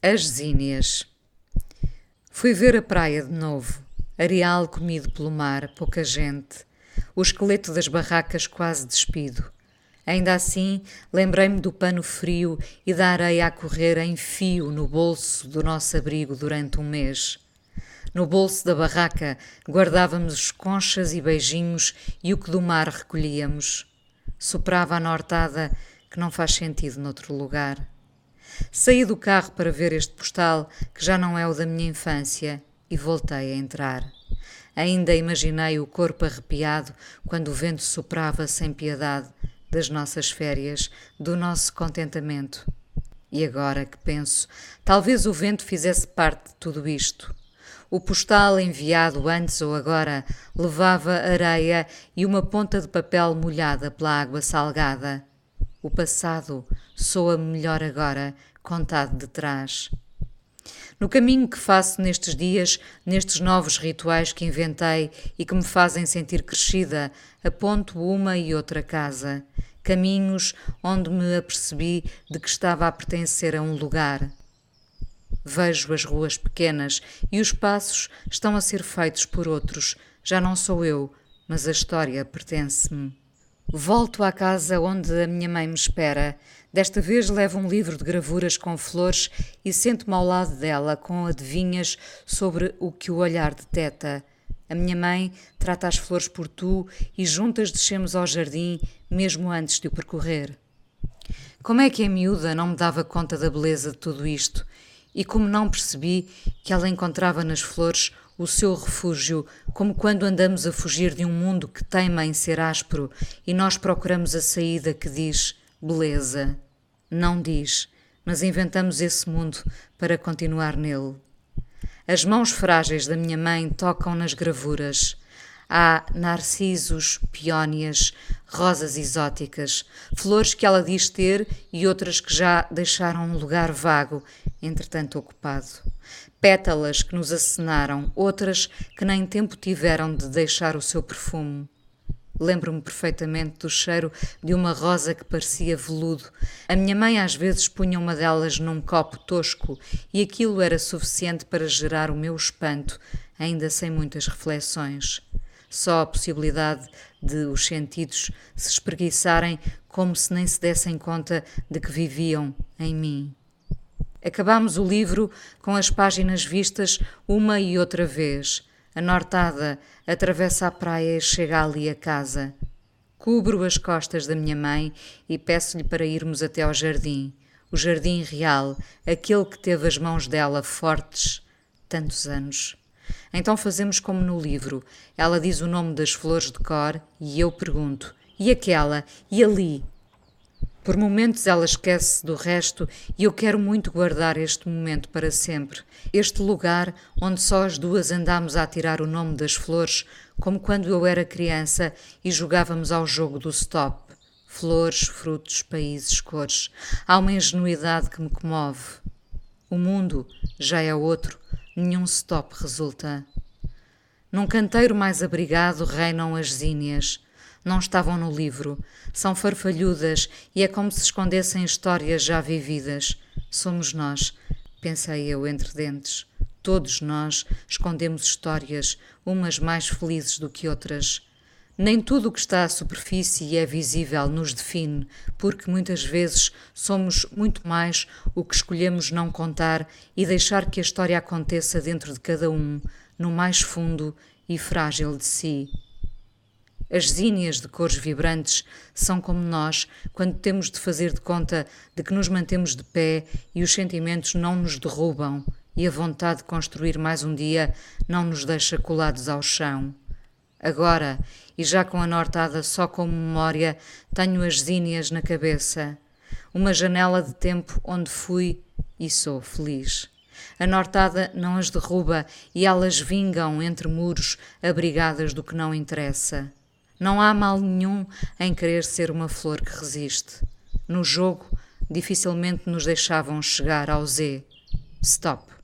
As Zínias. Fui ver a praia de novo. Areal comido pelo mar, pouca gente. O esqueleto das barracas quase despido. Ainda assim, lembrei-me do pano frio e da areia a correr em fio no bolso do nosso abrigo durante um mês. No bolso da barraca guardávamos conchas e beijinhos e o que do mar recolhíamos. Soprava a nortada que não faz sentido noutro lugar. Saí do carro para ver este postal, que já não é o da minha infância, e voltei a entrar. Ainda imaginei o corpo arrepiado quando o vento soprava sem piedade das nossas férias, do nosso contentamento. E agora que penso, talvez o vento fizesse parte de tudo isto. O postal enviado antes ou agora levava areia e uma ponta de papel molhada pela água salgada. O passado soa melhor agora, contado de trás. No caminho que faço nestes dias, nestes novos rituais que inventei e que me fazem sentir crescida, aponto uma e outra casa. Caminhos onde me apercebi de que estava a pertencer a um lugar. Vejo as ruas pequenas e os passos estão a ser feitos por outros. Já não sou eu, mas a história pertence-me. Volto à casa onde a minha mãe me espera. Desta vez levo um livro de gravuras com flores e sento-me ao lado dela com adivinhas sobre o que o olhar deteta. A minha mãe trata as flores por tu e juntas descemos ao jardim, mesmo antes de o percorrer. Como é que a miúda não me dava conta da beleza de tudo isto? E como não percebi que ela encontrava nas flores o seu refúgio, como quando andamos a fugir de um mundo que teima em ser áspero e nós procuramos a saída que diz beleza. Não diz, mas inventamos esse mundo para continuar nele. As mãos frágeis da minha mãe tocam nas gravuras. Há narcisos, peónias, rosas exóticas, flores que ela diz ter e outras que já deixaram um lugar vago, entretanto ocupado. Pétalas que nos acenaram, outras que nem tempo tiveram de deixar o seu perfume. Lembro-me perfeitamente do cheiro de uma rosa que parecia veludo. A minha mãe às vezes punha uma delas num copo tosco e aquilo era suficiente para gerar o meu espanto, ainda sem muitas reflexões. Só a possibilidade de os sentidos se espreguiçarem como se nem se dessem conta de que viviam em mim. Acabámos o livro com as páginas vistas uma e outra vez. A nortada atravessa a praia e chega ali a casa. Cubro as costas da minha mãe e peço-lhe para irmos até ao jardim. O jardim real, aquele que teve as mãos dela fortes tantos anos. Então fazemos como no livro. Ela diz o nome das flores de cor e eu pergunto: e aquela? E ali? Por momentos ela esquece do resto e eu quero muito guardar este momento para sempre. Este lugar onde só as duas andámos a tirar o nome das flores, como quando eu era criança e jogávamos ao jogo do stop. Flores, frutos, países, cores. Há uma ingenuidade que me comove. O mundo já é outro nenhum stop resulta. Num canteiro mais abrigado reinam as zínias. Não estavam no livro, são farfalhudas e é como se escondessem histórias já vividas. Somos nós, pensei eu entre dentes. Todos nós escondemos histórias, umas mais felizes do que outras. Nem tudo o que está à superfície e é visível nos define, porque muitas vezes somos muito mais o que escolhemos não contar e deixar que a história aconteça dentro de cada um, no mais fundo e frágil de si. As zínias de cores vibrantes são como nós quando temos de fazer de conta de que nos mantemos de pé e os sentimentos não nos derrubam e a vontade de construir mais um dia não nos deixa colados ao chão. Agora, e já com a nortada só como memória, tenho as zínias na cabeça. Uma janela de tempo onde fui e sou feliz. A nortada não as derruba e elas vingam entre muros, abrigadas do que não interessa. Não há mal nenhum em querer ser uma flor que resiste. No jogo, dificilmente nos deixavam chegar ao Z. Stop.